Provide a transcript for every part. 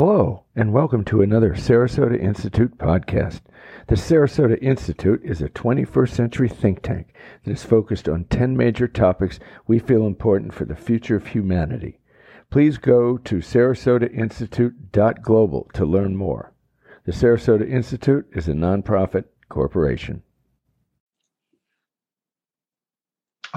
Hello, and welcome to another Sarasota Institute podcast. The Sarasota Institute is a 21st century think tank that is focused on 10 major topics we feel important for the future of humanity. Please go to sarasotainstitute.global to learn more. The Sarasota Institute is a nonprofit corporation.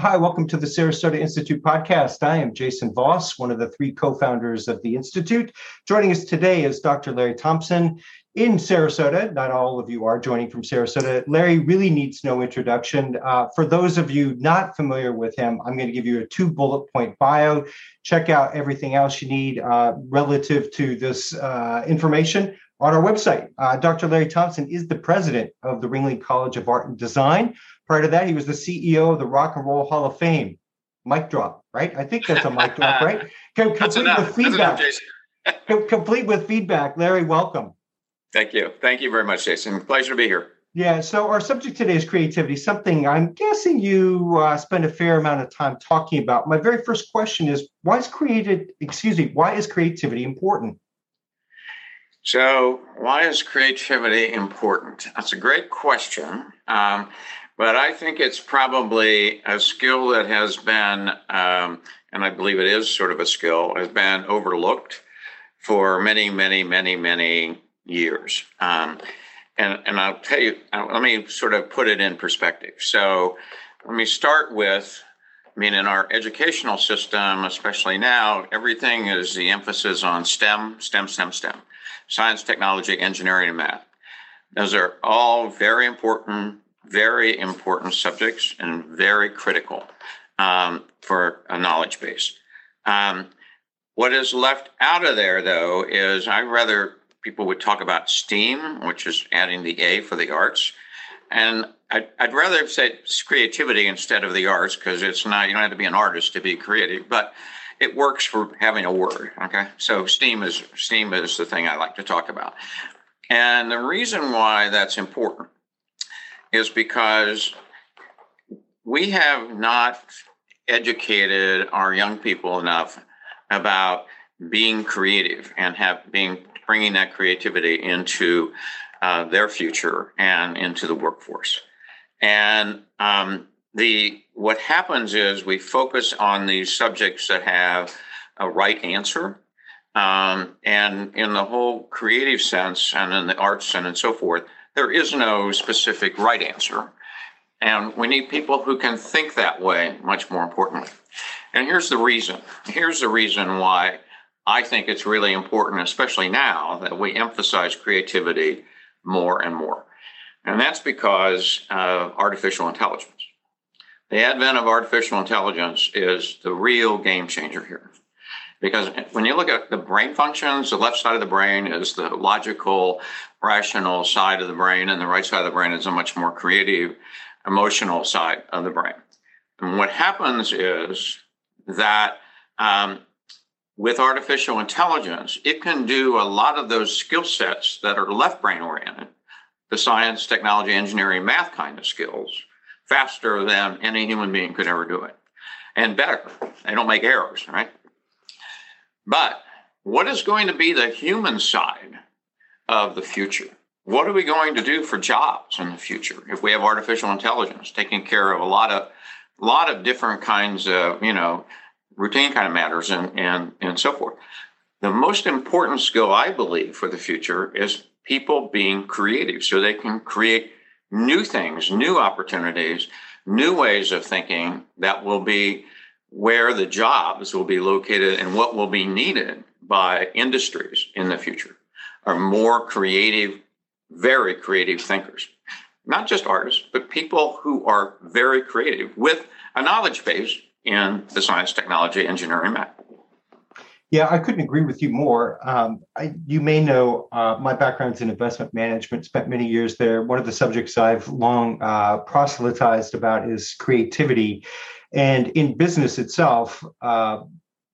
Hi, welcome to the Sarasota Institute podcast. I am Jason Voss, one of the three co founders of the Institute. Joining us today is Dr. Larry Thompson in Sarasota. Not all of you are joining from Sarasota. Larry really needs no introduction. Uh, for those of you not familiar with him, I'm going to give you a two bullet point bio. Check out everything else you need uh, relative to this uh, information on our website. Uh, Dr. Larry Thompson is the president of the Ringling College of Art and Design. Prior to that, he was the CEO of the Rock and Roll Hall of Fame. Mic drop, right? I think that's a mic drop, right? Com- complete with feedback. Com- complete with feedback. Larry, welcome. Thank you. Thank you very much, Jason. Pleasure to be here. Yeah. So our subject today is creativity, something I'm guessing you uh, spend a fair amount of time talking about. My very first question is, why is created? Excuse me. Why is creativity important? So, why is creativity important? That's a great question. Um, but I think it's probably a skill that has been, um, and I believe it is sort of a skill, has been overlooked for many, many, many, many years. Um, and, and I'll tell you, uh, let me sort of put it in perspective. So let me start with I mean, in our educational system, especially now, everything is the emphasis on STEM, STEM, STEM, STEM science, technology, engineering, and math. Those are all very important very important subjects and very critical um, for a knowledge base. Um, what is left out of there, though, is I rather people would talk about STEAM, which is adding the A for the arts, and I'd, I'd rather say creativity instead of the arts because it's not you don't have to be an artist to be creative, but it works for having a word. Okay, so STEAM is STEAM is the thing I like to talk about, and the reason why that's important is because we have not educated our young people enough about being creative and have being bringing that creativity into uh, their future and into the workforce. And um, the what happens is we focus on these subjects that have a right answer. Um, and in the whole creative sense and in the arts and, and so forth, there is no specific right answer. And we need people who can think that way, much more importantly. And here's the reason. Here's the reason why I think it's really important, especially now, that we emphasize creativity more and more. And that's because of artificial intelligence. The advent of artificial intelligence is the real game changer here. Because when you look at the brain functions, the left side of the brain is the logical, rational side of the brain, and the right side of the brain is a much more creative, emotional side of the brain. And what happens is that um, with artificial intelligence, it can do a lot of those skill sets that are left brain oriented, the science, technology, engineering, math kind of skills, faster than any human being could ever do it. And better. They don't make errors, right? But what is going to be the human side of the future? What are we going to do for jobs in the future if we have artificial intelligence taking care of a lot of a lot of different kinds of, you know, routine kind of matters and and and so forth. The most important skill I believe for the future is people being creative so they can create new things, new opportunities, new ways of thinking that will be where the jobs will be located and what will be needed by industries in the future are more creative, very creative thinkers. Not just artists, but people who are very creative with a knowledge base in the science, technology, engineering, math. Yeah, I couldn't agree with you more. Um, I, you may know uh, my background's in investment management, spent many years there. One of the subjects I've long uh, proselytized about is creativity. And in business itself, uh,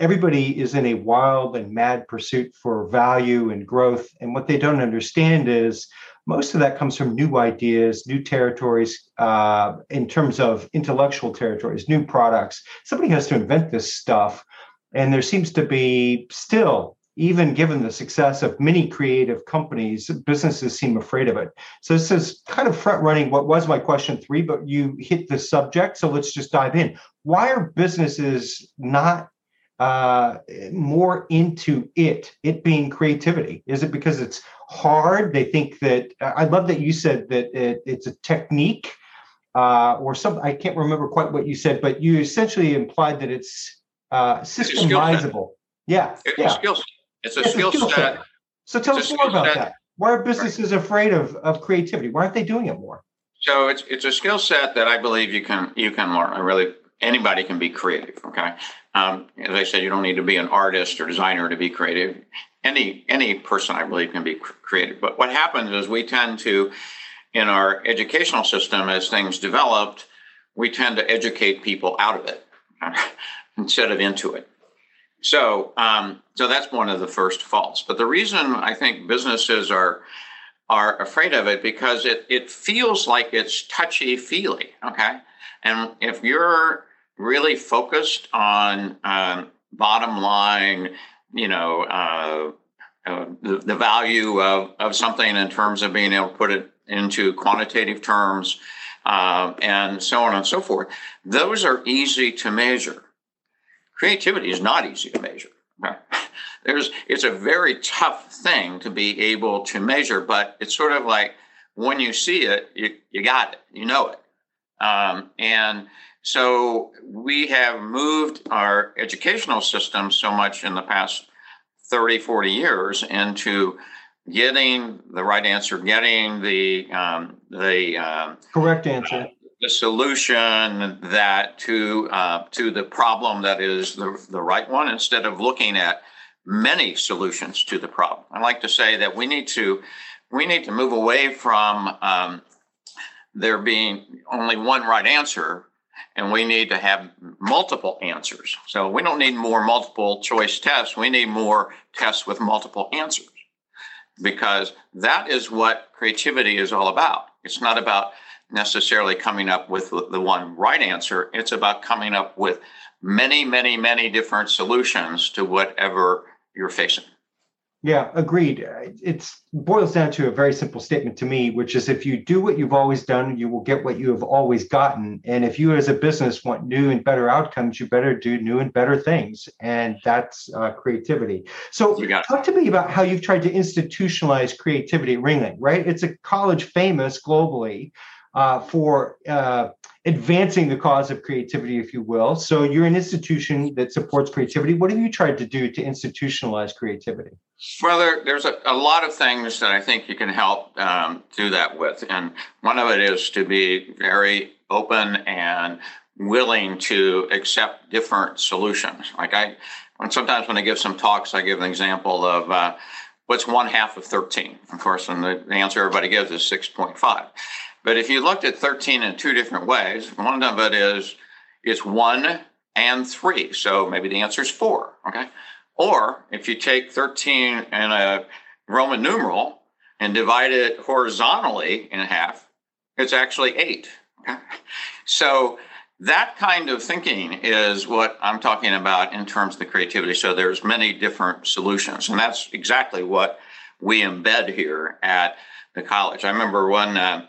everybody is in a wild and mad pursuit for value and growth. And what they don't understand is most of that comes from new ideas, new territories uh, in terms of intellectual territories, new products. Somebody has to invent this stuff. And there seems to be still even given the success of many creative companies, businesses seem afraid of it. So this is kind of front running what was my question three, but you hit the subject. So let's just dive in. Why are businesses not uh, more into it, it being creativity? Is it because it's hard? They think that I love that you said that it, it's a technique uh, or some. I can't remember quite what you said, but you essentially implied that it's uh, systemizable. Yeah, it's yeah. A. It's a it's skill, skill set. set. So tell us more about set. that. Why are businesses right. afraid of, of creativity? Why aren't they doing it more? So it's it's a skill set that I believe you can you can learn. I really anybody can be creative. Okay, um, as I said, you don't need to be an artist or designer to be creative. Any any person I believe can be creative. But what happens is we tend to, in our educational system, as things developed, we tend to educate people out of it instead of into it. So, um, so that's one of the first faults. But the reason I think businesses are are afraid of it because it it feels like it's touchy feely. Okay, and if you're really focused on um, bottom line, you know, uh, uh, the, the value of, of something in terms of being able to put it into quantitative terms uh, and so on and so forth, those are easy to measure. Creativity is not easy to measure. There's, it's a very tough thing to be able to measure, but it's sort of like when you see it, you, you got it, you know it. Um, and so we have moved our educational system so much in the past 30, 40 years into getting the right answer, getting the um, the um, correct answer, the solution that to uh, to the problem that is the, the right one, instead of looking at many solutions to the problem. I like to say that we need to we need to move away from um, there being only one right answer and we need to have multiple answers. So we don't need more multiple choice tests. We need more tests with multiple answers because that is what creativity is all about. It's not about necessarily coming up with the one right answer. It's about coming up with many, many, many different solutions to whatever you're facing. Yeah, agreed. It boils down to a very simple statement to me, which is if you do what you've always done, you will get what you have always gotten. And if you as a business want new and better outcomes, you better do new and better things. And that's uh, creativity. So talk to me about how you've tried to institutionalize creativity at Ringling, right? It's a college famous globally uh, for uh, advancing the cause of creativity, if you will. So you're an institution that supports creativity. What have you tried to do to institutionalize creativity? Well, there, there's a, a, lot of things that I think you can help um, do that with. And one of it is to be very open and willing to accept different solutions. Like I, when sometimes when I give some talks, I give an example of uh, what's one half of 13. Of course, and the, the answer everybody gives is 6.5. But if you looked at 13 in two different ways, one of it is it's one and three. So maybe the answer is four. Okay. Or if you take 13 in a Roman numeral and divide it horizontally in half, it's actually eight. Okay. So that kind of thinking is what I'm talking about in terms of the creativity. So there's many different solutions, and that's exactly what we embed here at the college. I remember one uh,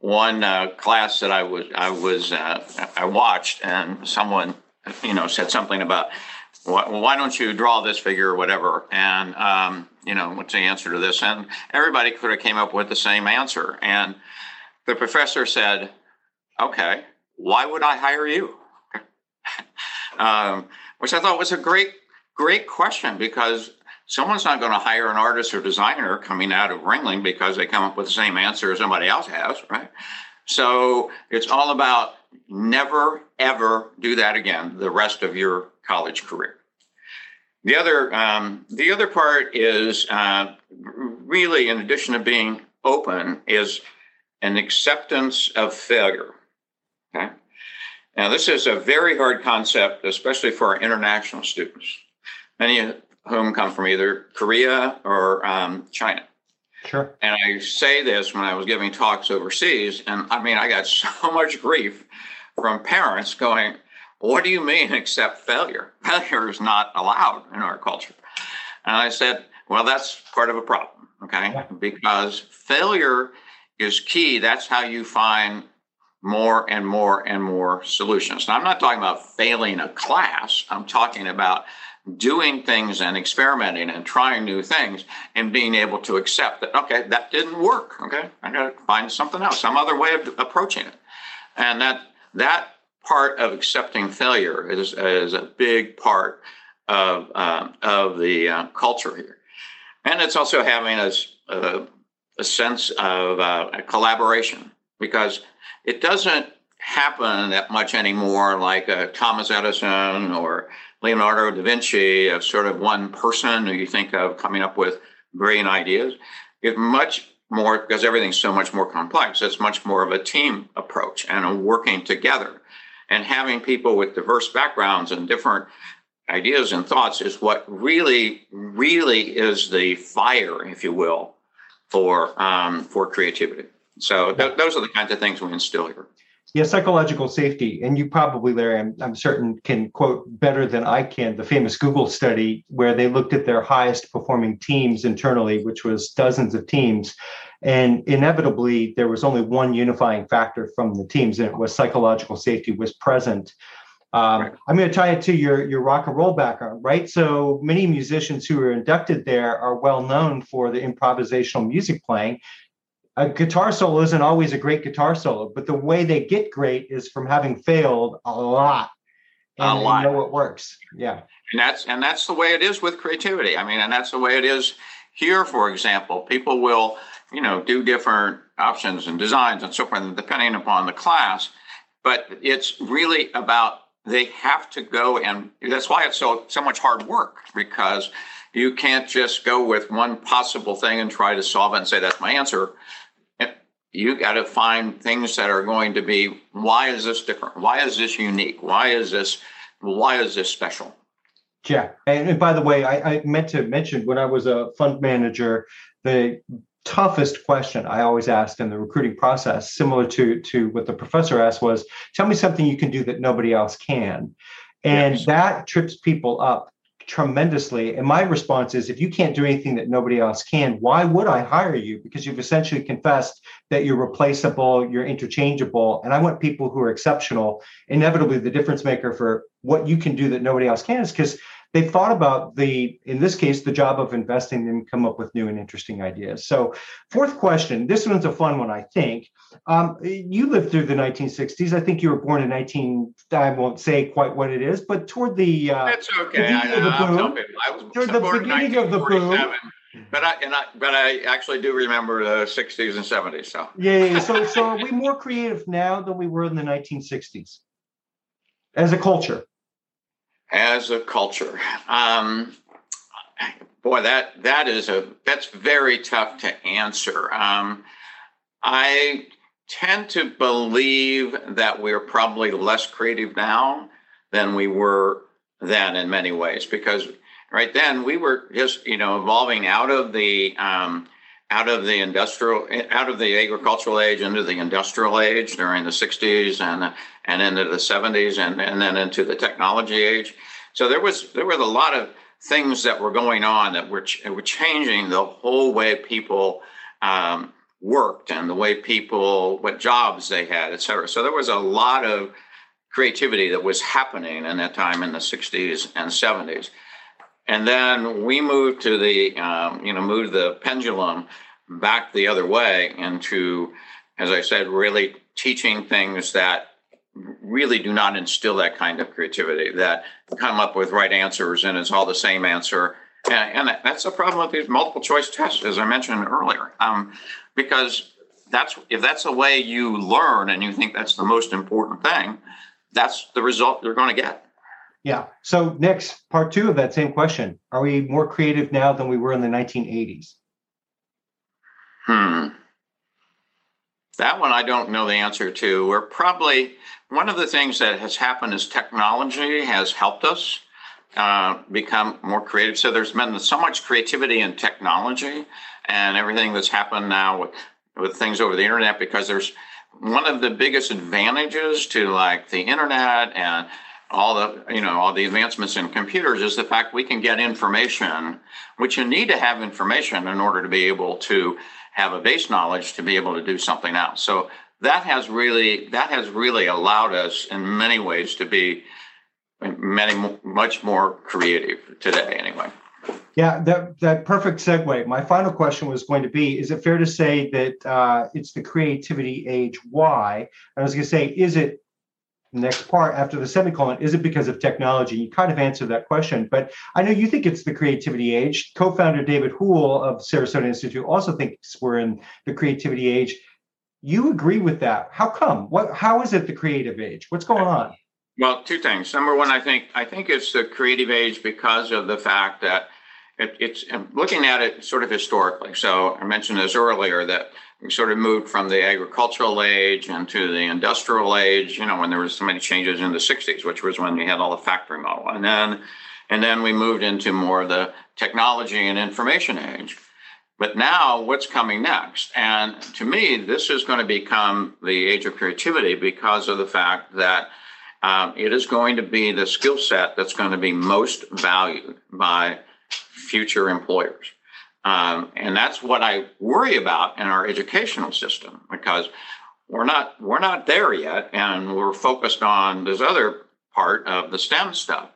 one uh, class that I was I was uh, I watched, and someone you know said something about why, don't you draw this figure or whatever, and um, you know what's the answer to this, and everybody could have came up with the same answer, and the professor said, "Okay, why would I hire you?" um, which I thought was a great great question because someone's not going to hire an artist or designer coming out of Ringling because they come up with the same answer as somebody else has, right? So it's all about never ever do that again the rest of your college career. The other um, the other part is uh, really, in addition to being open, is an acceptance of failure. Okay. Now, this is a very hard concept, especially for our international students. Many whom come from either Korea or um, China. Sure. And I say this when I was giving talks overseas, and I mean, I got so much grief from parents going, What do you mean accept failure? Failure is not allowed in our culture. And I said, well, that's part of a problem, okay? Yeah. Because failure is key. That's how you find more and more and more solutions. Now, I'm not talking about failing a class, I'm talking about doing things and experimenting and trying new things and being able to accept that, okay, that didn't work. Okay, I got to find something else, some other way of approaching it. And that, that part of accepting failure is, is a big part of, uh, of the uh, culture here. And it's also having a, a, a sense of uh, a collaboration because it doesn't happen that much anymore like uh, Thomas Edison or Leonardo da Vinci of sort of one person who you think of coming up with brilliant ideas. It's much more because everything's so much more complex. It's much more of a team approach and a working together. And having people with diverse backgrounds and different ideas and thoughts is what really, really is the fire, if you will, for um, for creativity. So th- those are the kinds of things we instill here. Yeah, psychological safety. And you probably, Larry, I'm, I'm, certain, can quote better than I can the famous Google study where they looked at their highest performing teams internally, which was dozens of teams. And inevitably, there was only one unifying factor from the teams, and it was psychological safety was present. Um, right. I'm going to tie it to your, your rock and roll background, right? So many musicians who are inducted there are well known for the improvisational music playing a guitar solo isn't always a great guitar solo, but the way they get great is from having failed a lot. And a lot. know it works. Yeah. And that's and that's the way it is with creativity. I mean, and that's the way it is here, for example. People will, you know, do different options and designs and so forth, depending upon the class. But it's really about they have to go and that's why it's so so much hard work because you can't just go with one possible thing and try to solve it and say that's my answer you got to find things that are going to be why is this different? Why is this unique? Why is this why is this special? Yeah and, by the way I, I, meant to mention when i was a fund manager the toughest question i always asked in the recruiting process similar to to what the professor asked was tell me something you can do that nobody else can. And yes. that trips people up tremendously. And my response is if you can't do anything that nobody else can, why would I hire you? Because you've essentially confessed that you're replaceable, you're interchangeable. And I want people who are exceptional. Inevitably, the difference maker for what you can do that nobody else can is because they thought about the, in this case, the job of investing and come up with new and interesting ideas. So, fourth question. This one's a fun one, I think. Um, you lived through the 1960s. I think you were born in 19. I won't say quite what it is, but toward the. Uh, That's okay. I, the boom, I was toward the beginning of the boom. But I and I but I actually do remember the 60s and 70s. So yeah, yeah. So so are we more creative now than we were in the 1960s as a culture? As a culture. Um, boy, that that is a that's very tough to answer. Um, I tend to believe that we're probably less creative now than we were then in many ways because right then we were just you know evolving out of the um, out of the industrial out of the agricultural age into the industrial age during the 60s and and into the 70s and, and then into the technology age. So there was there was a lot of things that were going on that were, ch- were changing the whole way people um, worked and the way people what jobs they had et cetera. So there was a lot of creativity that was happening in that time in the 60s and 70s and then we moved to the um, you know moved the pendulum back the other way into as i said really teaching things that really do not instill that kind of creativity that come up with right answers and it's all the same answer. And, and that's the problem with these multiple choice tests as i mentioned earlier. Um, because that's if that's the way you learn and you think that's the most important thing that's the result you're going to get yeah. So next part two of that same question: Are we more creative now than we were in the 1980s? Hmm. That one I don't know the answer to. We're probably one of the things that has happened is technology has helped us uh, become more creative. So there's been so much creativity in technology and everything that's happened now with with things over the internet because there's one of the biggest advantages to like the internet and all the you know all the advancements in computers is the fact we can get information which you need to have information in order to be able to have a base knowledge to be able to do something else. So that has really that has really allowed us in many ways to be many much more creative today anyway. Yeah that that perfect segue. My final question was going to be is it fair to say that uh, it's the creativity age why i was going to say is it next part after the semicolon is it because of technology? You kind of answered that question but i know you think it's the creativity age. Co-founder david houle of sarasota institute also thinks we're in the creativity age. You agree with that. How come? What how is it the creative age? What's going on? Well two things. Number one i think i think it's the creative age because of the fact that it, it's I'm looking at it sort of historically so i mentioned this earlier that we sort of moved from the agricultural age into the industrial age, you know, when there was so many changes in the 60s, which was when we had all the factory model. And then and then we moved into more of the technology and information age. But now what's coming next? And to me, this is going to become the age of creativity because of the fact that um, it is going to be the skill set that's going to be most valued by future employers. Um, and that's what I worry about in our educational system because we're not we're not there yet, and we're focused on this other part of the STEM stuff.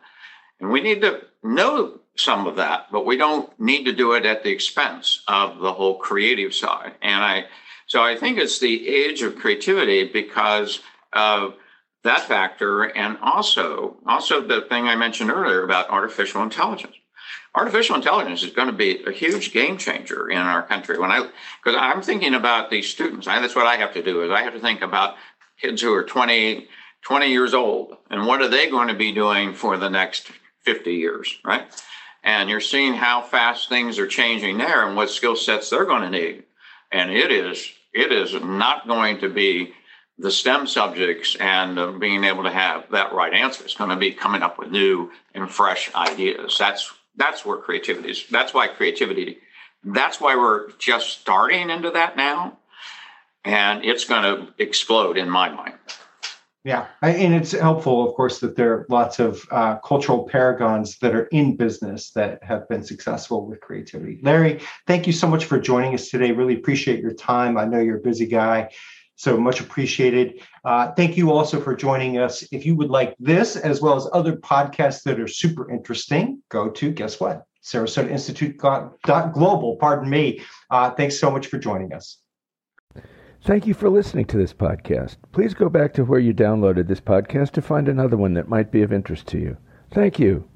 And we need to know some of that, but we don't need to do it at the expense of the whole creative side. And I so I think it's the age of creativity because of that factor and also also the thing I mentioned earlier about artificial intelligence artificial intelligence is going to be a huge game changer in our country. When I, because I'm thinking about these students, I, that's what I have to do is I have to think about kids who are 20, 20 years old and what are they going to be doing for the next 50 years, right? And you're seeing how fast things are changing there and what skill sets they're going to need. And it is, it is not going to be the STEM subjects and uh, being able to have that right answer. It's going to be coming up with new and fresh ideas. That's that's where creativity is. That's why creativity, that's why we're just starting into that now. And it's going to explode in my mind. Yeah, and it's helpful, of course, that there are lots of uh, cultural paragons that are in business that have been successful with creativity. Larry, thank you so much for joining us today. Really appreciate your time. I know you're a busy guy. So much appreciated. Uh, thank you also for joining us. If you would like this, as well as other podcasts that are super interesting, go to guess what? Sarasota Institute global. Pardon me. Uh, thanks so much for joining us. Thank you for listening to this podcast. Please go back to where you downloaded this podcast to find another one that might be of interest to you. Thank you.